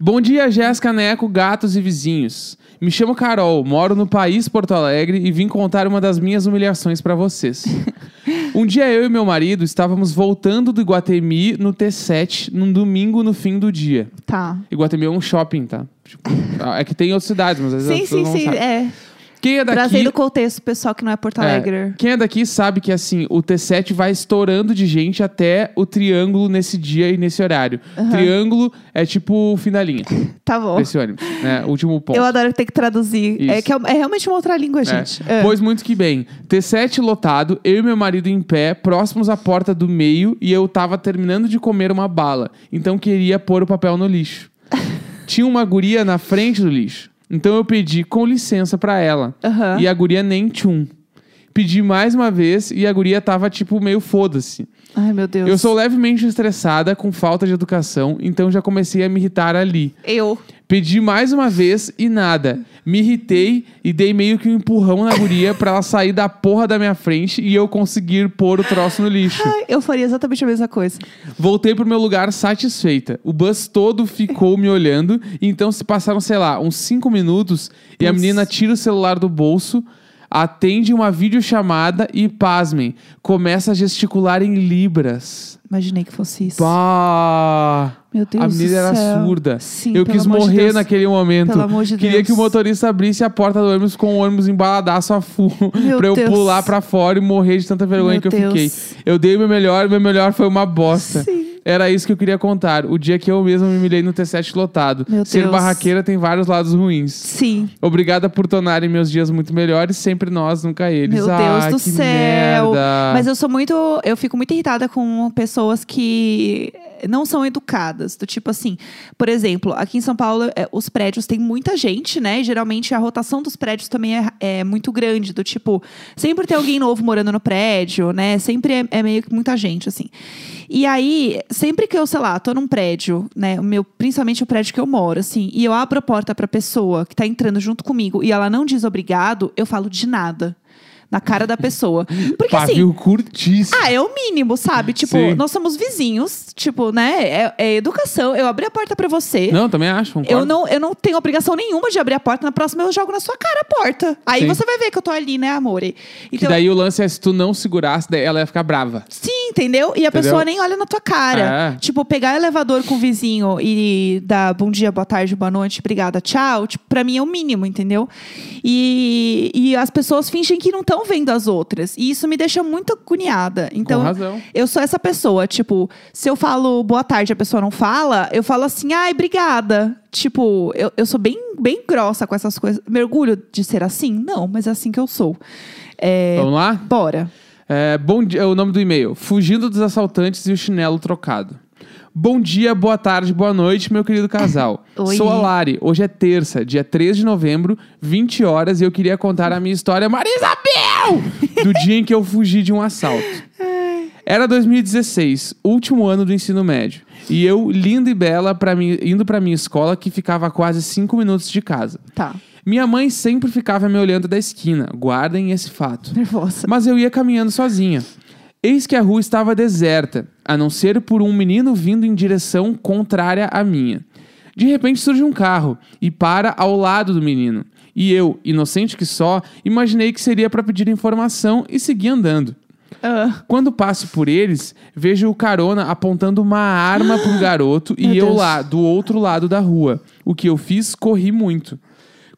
Bom dia, Jéssica Neco, gatos e vizinhos. Me chamo Carol, moro no país Porto Alegre e vim contar uma das minhas humilhações pra vocês. um dia eu e meu marido estávamos voltando do Iguatemi no T7 num domingo no fim do dia. Tá. Iguatemi é um shopping, tá? Tipo, é que tem outras cidades, mas às vezes Sim, sim, não sim. sabem. É. Quem é daqui... Trazendo contexto, pessoal que não é Porto É, Alegre. quem é daqui sabe que assim, o T7 vai estourando de gente até o triângulo nesse dia e nesse horário. Triângulo é tipo o fim da linha [LAUGHS] Tá bom. desse ônibus, né? Último ponto. Eu adoro ter que traduzir. É, Isso. que é, é realmente uma outra língua, É. gente. É. Pois muito que bem. T7 lotado, eu e meu marido em pé, próximos à porta do meio, e eu tava terminando de comer uma bala. Então queria pôr o papel no lixo. [LAUGHS] Tinha uma guria na frente do lixo. Então eu pedi com licença pra ela. Aham. E a guria nem tchum. Pedi mais uma vez e a guria tava tipo meio foda-se. Ai, meu Deus. Eu sou levemente estressada, com falta de educação, então já comecei a me irritar ali. Eu. Pedi mais uma vez e nada. Me irritei e dei meio que um empurrão na guria pra ela sair da porra da minha frente e eu conseguir pôr o troço no lixo. Ai, eu faria exatamente a mesma coisa. Voltei pro meu lugar satisfeita. O bus todo ficou me olhando, então se passaram, sei lá, uns cinco minutos e a menina tira o celular do bolso, atende uma videochamada e, pasmem, começa a gesticular em libras. Imaginei que fosse isso. Pá! Meu Deus a menina era surda. Sim, eu quis de morrer Deus. naquele momento. Pelo amor de Queria Deus. que o motorista abrisse a porta do ônibus com o ônibus embaladaço a full [LAUGHS] Meu pra eu Deus. pular pra fora e morrer de tanta vergonha Meu que eu Deus. fiquei. Eu dei o meu melhor, meu melhor foi uma bosta. Sim. Era isso que eu queria contar. O dia que eu mesmo me humilhei no T7 lotado. Meu Ser Deus. barraqueira tem vários lados ruins. Sim. Obrigada por tornarem meus dias muito melhores, sempre nós, nunca eles. Meu ah, Deus do céu. Merda. Mas eu sou muito. Eu fico muito irritada com pessoas que não são educadas. Do tipo assim, por exemplo, aqui em São Paulo, é, os prédios têm muita gente, né? E geralmente a rotação dos prédios também é, é muito grande. Do tipo, sempre tem alguém novo morando no prédio, né? Sempre é, é meio que muita gente, assim. E aí, sempre que eu, sei lá, tô num prédio, né? O meu, principalmente o prédio que eu moro, assim, e eu abro a porta pra pessoa que tá entrando junto comigo e ela não diz obrigado, eu falo de nada. Na cara da pessoa. [LAUGHS] Porque assim. Pavio curtíssimo. Ah, é o mínimo, sabe? Tipo, Sim. nós somos vizinhos, tipo, né? É, é educação. Eu abri a porta pra você. Não, também acho. concordo. Eu não, eu não tenho obrigação nenhuma de abrir a porta. Na próxima eu jogo na sua cara a porta. Aí Sim. você vai ver que eu tô ali, né, amor? Que Então, daí o lance é se tu não segurasse, ela ia ficar brava. Sim, entendeu? E a pessoa nem olha na tua cara. É. Tipo, pegar elevador com o vizinho e dar bom dia, boa tarde, boa noite, obrigada, tchau. Tipo, pra mim é o mínimo, entendeu? E, e as pessoas fingem que não estão vendo as outras. E isso me deixa muito agoniada. Então, Com razão. eu sou essa pessoa. Tipo, se eu falo boa tarde e a pessoa não fala, eu falo assim, ai, obrigada. Tipo, eu, eu sou bem, bem grossa com essas coisas. Mergulho de ser assim? Não, mas é assim que eu sou. É, Vamos lá? bora. É, bom dia, o nome do e-mail. Fugindo dos assaltantes e o chinelo trocado. Bom dia, boa tarde, boa noite, meu querido casal. [COUGHS] Oi. Sou a Lari. Hoje é terça, dia 3 de novembro, 20 horas, e eu queria contar a minha história, Marisabel! [LAUGHS] do dia em que eu fugi de um assalto. Era 2016, último ano do ensino médio. E eu, linda e bela, pra mim, indo pra minha escola, que ficava a quase 5 minutos de casa. Tá. Minha mãe sempre ficava me olhando da esquina, guardem esse fato. Nervosa. Mas eu ia caminhando sozinha. Eis que a rua estava deserta, a não ser por um menino vindo em direção contrária à minha. De repente surge um carro e para ao lado do menino. E eu, inocente que só, imaginei que seria para pedir informação e segui andando. Ah, Quando passo por eles, vejo o carona apontando uma arma pro garoto e Meu eu Deus. lá, do outro lado da rua. O que eu fiz, corri muito.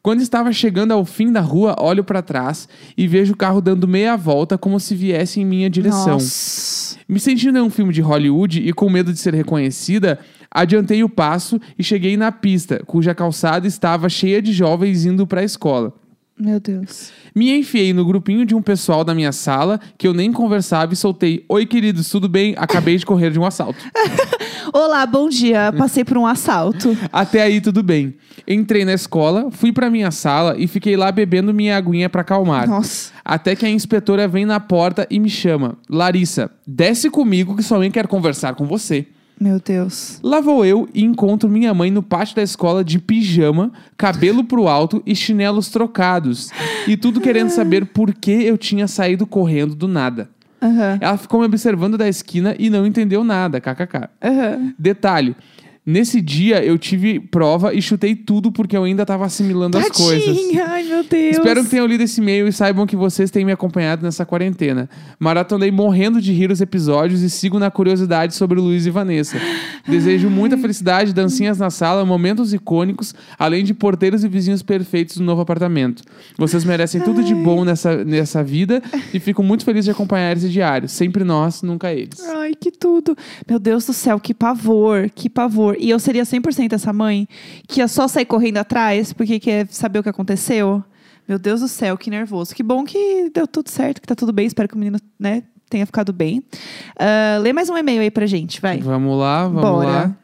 Quando estava chegando ao fim da rua, olho para trás e vejo o carro dando meia volta como se viesse em minha direção. Nossa. Me sentindo em um filme de Hollywood e com medo de ser reconhecida, adiantei o passo e cheguei na pista, cuja calçada estava cheia de jovens indo para a escola. Meu Deus. Me enfiei no grupinho de um pessoal da minha sala que eu nem conversava e soltei: Oi, queridos, tudo bem? Acabei de correr de um assalto. [LAUGHS] Olá, bom dia. Passei por um assalto. Até aí tudo bem. Entrei na escola, fui pra minha sala e fiquei lá bebendo minha aguinha pra acalmar. Nossa. Até que a inspetora vem na porta e me chama: Larissa, desce comigo que sua mãe quer conversar com você. Meu Deus. Lá vou eu e encontro minha mãe no pátio da escola de pijama, cabelo pro alto e chinelos trocados. E tudo querendo saber por que eu tinha saído correndo do nada. Aham. Ela ficou me observando da esquina e não entendeu nada, kkk. Aham. Detalhe. Nesse dia eu tive prova e chutei tudo porque eu ainda tava assimilando as coisas. Tadinha. Ai, meu Deus. Espero que tenham lido esse e-mail e saibam que vocês têm me acompanhado nessa quarentena. Maratonei morrendo de rir os episódios e sigo na curiosidade sobre o Luiz e Vanessa. Desejo muita felicidade, dancinhas na sala, momentos icônicos, além de porteiros e vizinhos perfeitos do novo apartamento. Vocês merecem tudo de bom nessa, nessa vida e fico muito feliz de acompanhar esse diário. Sempre nós, nunca eles. Ai, que tudo. Meu Deus do céu, que pavor, que pavor. E eu seria 100% essa mãe que ia só sair correndo atrás porque quer saber o que aconteceu. Meu Deus do céu, que nervoso. Que bom que deu tudo certo, que tá tudo bem. Espero que o menino, né, tenha ficado bem. Ah, lê mais um e-mail aí pra gente, vai. Vamos lá, vamos Bora. lá.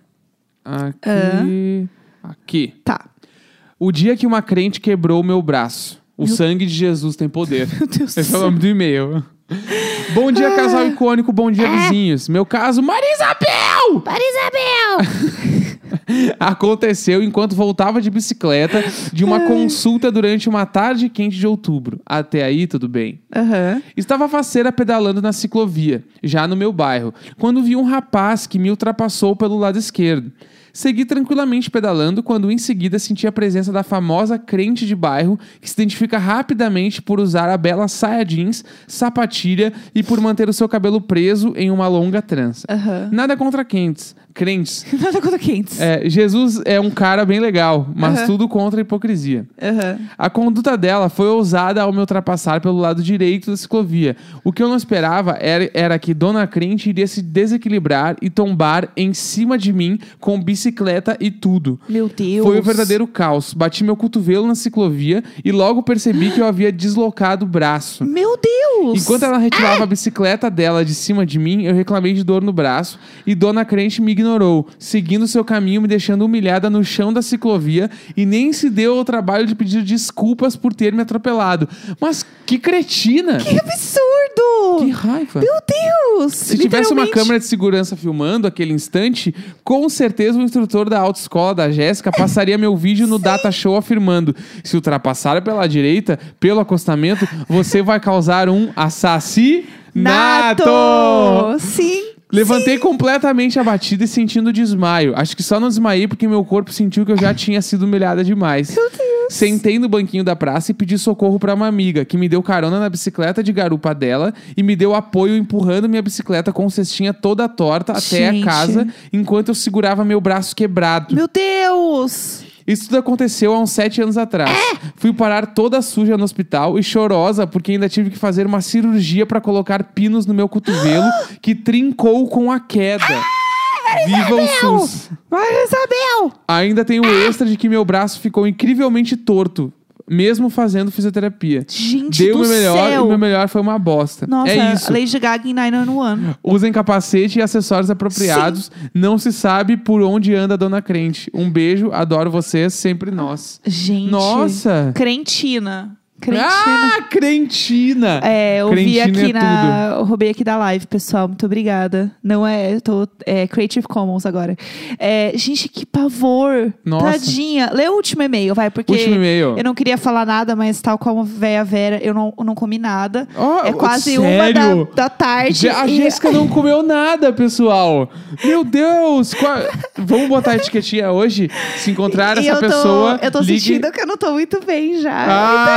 Aqui. Aqui. Tá. O dia que uma crente quebrou meu braço. O sangue de Jesus tem poder. [LAUGHS] Meu Deus do Esse é o céu. nome do e-mail. Bom dia, casal icônico. Bom dia, vizinhos. Meu caso, Marisabel! Marisabel! [LAUGHS] Aconteceu enquanto voltava de bicicleta de uma consulta durante uma tarde quente de outubro. Até aí, tudo bem. Aham. Estava faceira pedalando na ciclovia, já no meu bairro, quando vi um rapaz que me ultrapassou pelo lado esquerdo. Segui tranquilamente pedalando quando em seguida senti a presença da famosa crente de bairro que se identifica rapidamente por usar a bela saia jeans, sapatilha e por manter o seu cabelo preso em uma longa trança. Aham. Nada contra quentes, crentes. [LAUGHS] Nada contra quentes. É, Jesus é um cara bem legal, mas tudo contra a hipocrisia. A conduta dela foi ousada ao me ultrapassar pelo lado direito da ciclovia. O que eu não esperava era, era que Dona Crente iria se desequilibrar e tombar em cima de mim com bicicleta e tudo. Meu Deus. Foi o verdadeiro caos. Bati meu cotovelo na ciclovia e logo percebi que eu havia deslocado o braço. Meu Deus! Enquanto ela retirava a bicicleta dela de cima de mim, eu reclamei de dor no braço e Dona Crente me ignorou, seguindo seu caminho, me deixando humilhada no chão da ciclovia e nem se deu ao trabalho de pedir desculpas por ter me atropelado. Mas que cretina! Que absurdo! Que raiva! Meu Deus! Se tivesse uma câmera de segurança filmando aquele instante, com certeza o instrutor da autoescola da Jéssica passaria meu vídeo no [LAUGHS] Data Show afirmando: se ultrapassar pela direita, pelo acostamento, você vai causar um assassinato! Nato! Sim. Levantei completamente abatida e sentindo desmaio. Acho que só não desmaiei porque meu corpo sentiu que eu já tinha sido humilhada demais. Meu Deus. Sentei no banquinho da praça e pedi socorro pra uma amiga, que me deu carona na bicicleta de garupa dela e me deu apoio empurrando minha bicicleta com cestinha toda torta até Gente. a casa, enquanto eu segurava meu braço quebrado. Meu Deus! Isso tudo aconteceu há uns sete anos atrás. Fui parar toda suja no hospital e chorosa porque ainda tive que fazer uma cirurgia pra colocar pinos no meu cotovelo [GASPS] que trincou com a queda. Viva o SUS! Mas Isabel! Ainda tem o extra de que meu braço ficou incrivelmente torto. Mesmo fazendo fisioterapia. Gente Dei o do meu melhor e céu. o meu melhor foi uma bosta. Nossa, é isso. Lady Gaga em 911. Usem capacete e acessórios apropriados. Não se sabe por onde anda a dona crente. Um beijo, adoro vocês, sempre nós. Gente. Nossa! Crentina. Crentina. Ah, crentina! É, eu vi Crentina aqui é na. Eu roubei aqui da live, pessoal. Muito obrigada. Não é. Eu tô. É Creative Commons agora. É, gente, que pavor. Nossa. Tadinha. Lê o último e-mail, vai, porque. Último e-mail. Eu não queria falar nada, mas tal como véia Vera, eu não, eu não comi nada. Oh, é quase sério? uma da, da tarde. A e- Jéssica não comeu nada, pessoal. Meu Deus! qual- Vamos botar a etiquetinha hoje? Se encontrar e essa eu tô, pessoa. Eu tô ligue... sentindo que eu não tô muito bem já.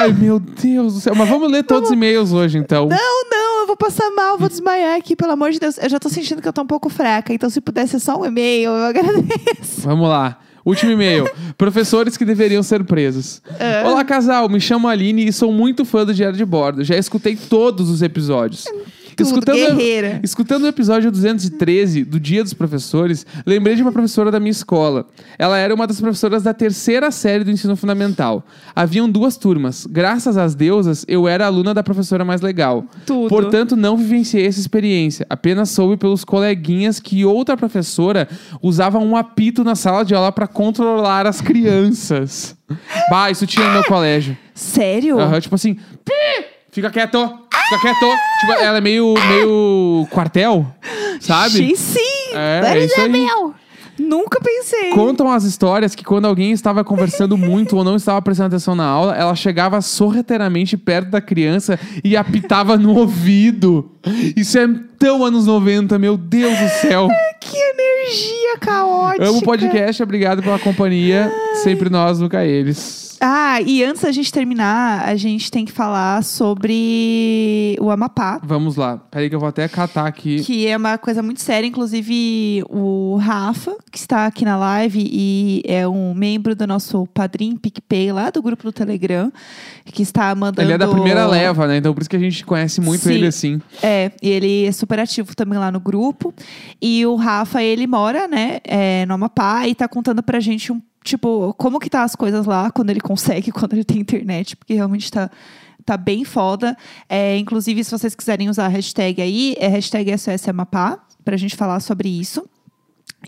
Ai, meu Deus do céu. Mas vamos ler todos os e-mails hoje, então. Não, não, eu vou passar mal, vou desmaiar aqui, pelo amor de Deus. Eu já tô sentindo que eu tô um pouco fraca, então se pudesse ser só um e-mail, eu agradeço. Vamos lá. Último e-mail. [LAUGHS] Professores que deveriam ser presos. É. Olá, casal. Me chamo Aline e sou muito fã do Diário de Bordo. Já escutei todos os episódios. Tudo, guerreira. escutando o episódio 213 do Dia dos Professores, lembrei de uma professora da minha escola. Ela era uma das professoras da terceira série do ensino fundamental. Haviam duas turmas. Graças às deusas, eu era aluna da professora mais legal. Tudo. Portanto, não vivenciei essa experiência. Apenas soube pelos coleguinhas que outra professora usava um apito na sala de aula para controlar as crianças. Bah, isso tinha no meu colégio. Sério? Aham, tipo assim, "Pi! Fica quieto, fica quieto. Tipo, ela é meio, meio quartel, sabe? Sim, sim. É, é is isso aí. Nunca pensei. Contam as histórias que quando alguém estava conversando muito ou não estava prestando atenção na aula, ela chegava sorrateiramente perto da criança e apitava no ouvido. Isso é tão anos 90, meu Deus do céu. [LAUGHS] Que energia caótica. Amo o podcast, obrigado pela companhia. Sempre nós, nunca eles. Ah, e antes da gente terminar, a gente tem que falar sobre o Amapá. Vamos lá. Peraí que eu vou até catar aqui. Que é uma coisa muito séria. Inclusive, o Rafa, que está aqui na live e é um membro do nosso padrinho PicPay, lá do grupo do Telegram, que está mandando. Ele é da primeira leva, né? Então por isso que a gente conhece muito Sim. ele assim. É, e ele é super ativo também lá no grupo. E o Rafa, ele mora, né, é, no Amapá e tá contando pra gente um, tipo, como que tá as coisas lá quando ele consegue, [LAUGHS] quando ele tem internet, porque realmente tá. Tá bem foda. É, inclusive, se vocês quiserem usar a hashtag aí, é hashtag SOS Amapá, pra gente falar sobre isso.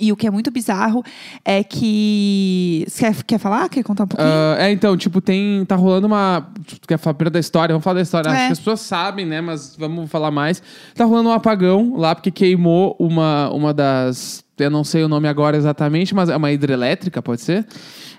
E o que é muito bizarro é que. Você quer, quer falar? Quer contar um pouquinho? Ah, é, então, tipo, tem. Tá rolando uma. Quer falar primeiro da história? Vamos falar da história. É. Acho que as pessoas sabem, né? Mas vamos falar mais. Tá rolando um apagão lá, porque queimou uma, uma das. Eu não sei o nome agora exatamente, mas é uma hidrelétrica, pode ser?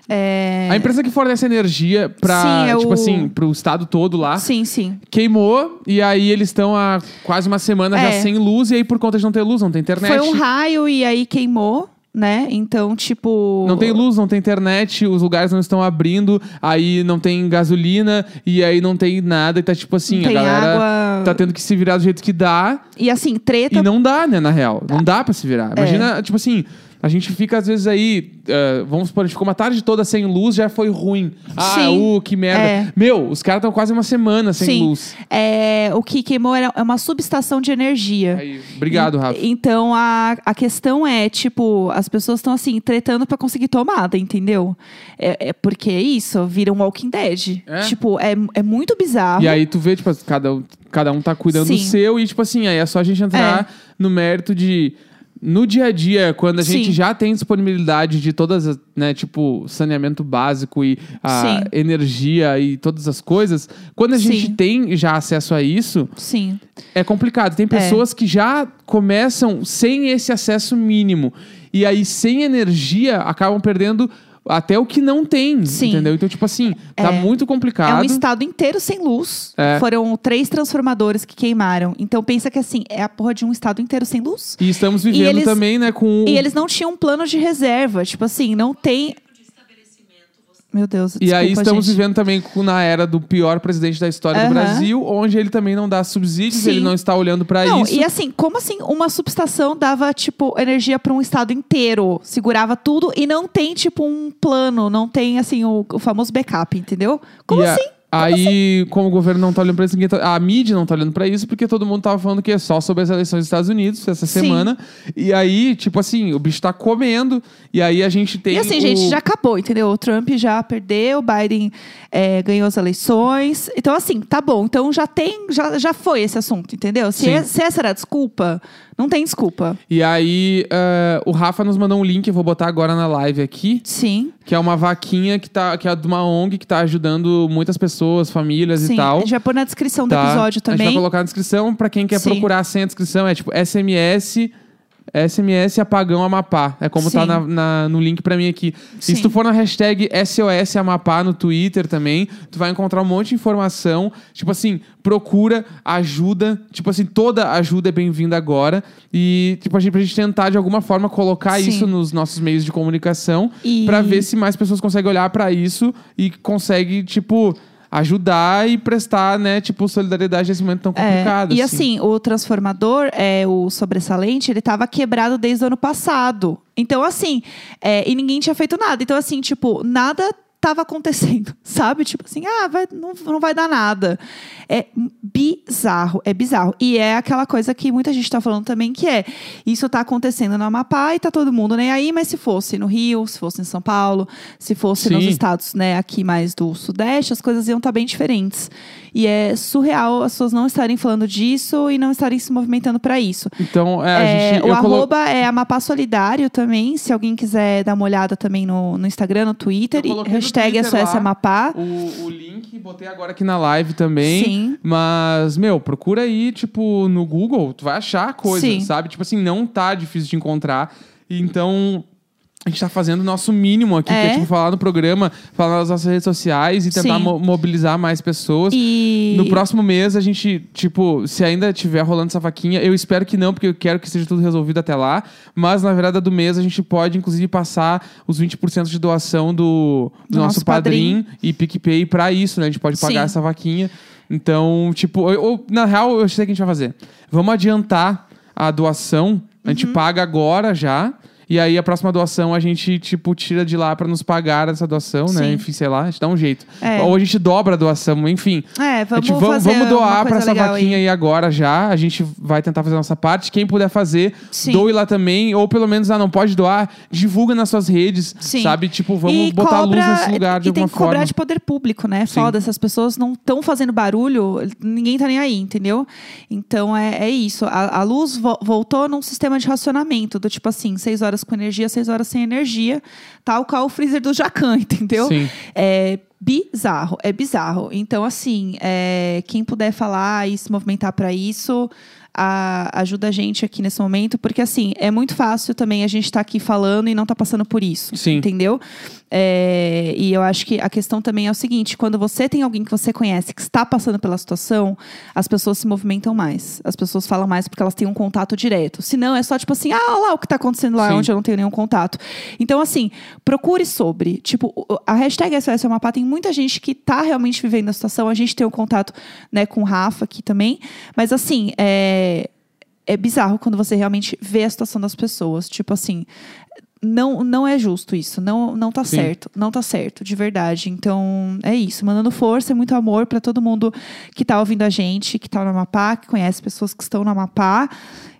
É... A empresa que fornece energia. Sim, é tipo o- assim, pro estado todo lá. Sim, sim. Queimou, e aí eles estão há quase uma semana já É. sem luz, e aí por conta de não ter luz, não tem internet. Foi um raio e aí queimou, né? Então, tipo. Não tem luz, não tem internet, os lugares não estão abrindo, aí não tem gasolina, e aí não tem nada, e tá tipo assim, Não a galera água. tá tendo que se virar do jeito que dá, E assim, treta. e não dá, né, na real. Não dá pra se virar. Imagina, tipo assim, a gente fica às vezes aí, eh, vamos supor, a gente ficou uma tarde toda sem luz, já foi ruim. Ah, uh, que merda. É. Meu, os caras estão quase uma semana sem Sim. luz. É, o que queimou é uma subestação de energia. Aí, obrigado, Rafa. Então a, a questão é, tipo, as pessoas estão assim, tretando pra conseguir tomada, entendeu? É, é porque é isso, vira um Walking Dead. É. Tipo, é, é muito bizarro. E aí tu vê, tipo, cada, um- cada um tá cuidando do Sim. seu e, tipo assim, aí é só a gente entrar no mérito de. No dia a dia, quando a gente Sim. já tem disponibilidade de todas, as, né, tipo, saneamento básico e a energia e todas as coisas, quando a gente Sim. tem já acesso a isso, Sim. é complicado. Tem pessoas que já começam sem esse acesso mínimo. E aí, sem energia, acabam perdendo até o que não tem. Sim. Entendeu? Então, tipo assim, tá É. muito É complicado. um estado inteiro sem luz. É. Foram três transformadores que queimaram. Então pensa que assim, é a porra de um estado inteiro sem luz. E estamos vivendo eles- também, né, com. E eles não tinham um plano de reserva. Tipo assim, não tem. Meu Deus, E aí desculpa, estamos gente. vivendo também na era do pior presidente da história do Aham. Brasil, onde ele também não dá subsídios, Sim. ele não está olhando Não, isso. e assim, como assim uma subestação dava, tipo, energia para um estado inteiro? Segurava tudo e não tem, tipo, um plano, não tem, assim, o, o famoso backup, entendeu? Como E a- assim? Aí, como o governo não tá olhando pra isso, ninguém tá- a mídia não tá olhando pra isso, porque todo mundo tava falando que é só sobre as eleições dos Estados Unidos essa Sim. semana. E aí, tipo assim, o bicho tá comendo. E aí a gente tem. E assim, o- gente, já acabou, entendeu? O Trump já perdeu, o Biden é, ganhou as eleições. Então, assim, tá bom. Então já tem, já, já foi esse assunto, entendeu? Se, é- se essa era a desculpa, não tem desculpa. E aí, eh, o Rafa nos mandou um link, eu vou botar agora na live aqui, Sim. Que é uma vaquinha que, tá, que é de uma ONG que tá ajudando muitas pessoas, famílias Sim. e tal. A gente vai pôr na descrição do Tá? episódio A gente vai também. colocar na descrição pra quem quer Sim. procurar sem a descrição. É tipo SMS. SMS Apagão Amapá. É como tá Sim. na, na- no link pra mim aqui. E Sim. se tu for na hashtag SOS Amapá no Twitter também, tu vai encontrar um monte de informação. Tipo assim, procura, ajuda. Tipo assim, toda ajuda é bem-vinda agora. E, tipo, a gente, pra gente tentar de alguma forma colocar Sim. isso nos nossos meios de comunicação E- pra ver se mais pessoas conseguem olhar pra isso e conseguem, tipo. Ajudar e prestar, né, tipo, solidariedade nesse momento tão É, complicado. e assim, o transformador, é, o sobressalente, ele tava quebrado desde o ano passado. Então, assim, é, e ninguém tinha feito nada. Então, assim, tipo, nada tava acontecendo, [LAUGHS] sabe? Tipo assim, ah, vai, não, não vai dar nada. É bizarro, é bizarro. E é aquela coisa que muita gente tá falando também, que é, isso tá acontecendo no Amapá e tá todo mundo nem aí, mas se fosse no Rio, se fosse em São Paulo, se fosse nos Sim. estados, né, aqui mais do Sudeste, as coisas iam estar bem diferentes. E é surreal as pessoas não estarem falando disso e não estarem se movimentando para isso. Então, é, a É, gente. o eu colo- arroba é Amapá Solidário também, se alguém quiser dar uma olhada também no, no Instagram, no Twitter. Eu e hashtag Twitter SOS lá. Amapá. O, o link, botei agora aqui na live também. Sim. Mas, meu, procura aí, tipo, no Google, tu vai achar coisa, Sim. sabe? Tipo assim, não tá difícil de encontrar. Então. A gente tá fazendo o nosso mínimo aqui, que É. é tipo falar no programa, falar nas nossas redes sociais e tentar mo- mobilizar mais pessoas. E No próximo mês, a gente, tipo, se ainda tiver rolando essa vaquinha, eu espero que não, porque eu quero que seja tudo resolvido até lá. Mas na virada do mês, a gente pode, inclusive, passar os 20% de doação do, do Do nosso, nosso padrinho e PicPay pra isso, né? A gente pode pagar Sim. essa vaquinha. Então, tipo, ou, na real, eu sei o que a gente vai fazer. Vamos adiantar a doação, a Uhum. gente paga agora já. E aí a próxima doação a gente, tipo, tira de lá pra nos pagar essa doação, né? Sim. Enfim, sei lá, a gente dá um jeito. É. Ou a gente dobra a doação, enfim. é, vamos gente, vamos, vamos doar coisa essa vaquinha aí. agora já. A gente vai tentar fazer a nossa parte. Quem puder fazer, Sim. doe lá também. Ou pelo menos, ah, não pode doar, divulga nas suas redes. Sim. Sabe? Tipo, vamos E botar cobra- luz nesse lugar de e tem alguma que cobrar forma. de poder público, né? Foda, essas pessoas não estão fazendo barulho, ninguém tá nem aí, entendeu? Então é, é isso. A, a luz vo- voltou num sistema de racionamento, do tipo assim, seis horas com energia, seis horas sem energia, tal qual o freezer do Jacan, [LAUGHS] entendeu? Sim. É bizarro, é bizarro. Então, assim, é, quem puder falar e se movimentar para isso, a- ajuda a gente aqui nesse momento, porque assim, é muito fácil também a gente estar aqui falando e não tá passando por isso. Sim. Entendeu? É, e eu acho que a questão também é o seguinte: quando você tem alguém que você conhece que está passando pela situação, as pessoas se movimentam mais. As pessoas falam mais porque elas têm um contato direto. Se não, é só tipo assim, ah, olha lá o que tá acontecendo lá Sim. onde eu não tenho nenhum contato. Então, assim, procure sobre. Tipo, o- a hashtag SOS Amapá tem muita gente que tá realmente vivendo a situação. A gente tem um contato né, com o Rafa aqui também. Mas assim, é, é bizarro quando você realmente vê a situação das pessoas. Tipo assim, não, não é justo isso. Não, não tá Sim. certo. Não tá certo, de verdade. Então, é isso. Mandando força e muito amor para todo mundo que tá ouvindo a gente, que tá no Amapá, que conhece pessoas que estão no Amapá.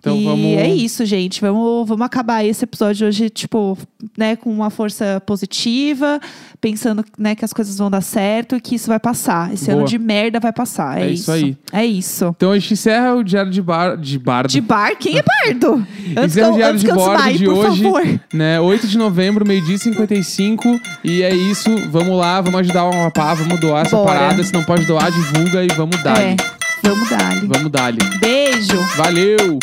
Então, e vamos- é isso, gente. Vamos, vamos acabar esse episódio hoje, tipo, né, com uma força positiva, pensando né, que as coisas vão dar certo e que isso vai passar. Esse Boa. ano de merda vai passar. É, É isso aí. É isso. Então a gente encerra o diário de, bar, de bardo. De bar? Quem é bardo? [LAUGHS] Antes Encerra o diário de bordo desmaie, de por hoje, favor. né? 8 de novembro, meio-dia e 55. E é isso. Vamos lá, vamos ajudar o Amapá, vamos doar essa Bora. parada. Se não pode doar, divulga e vamos dar. É, vamos dar ali. Vamos dar. Beijo. Valeu!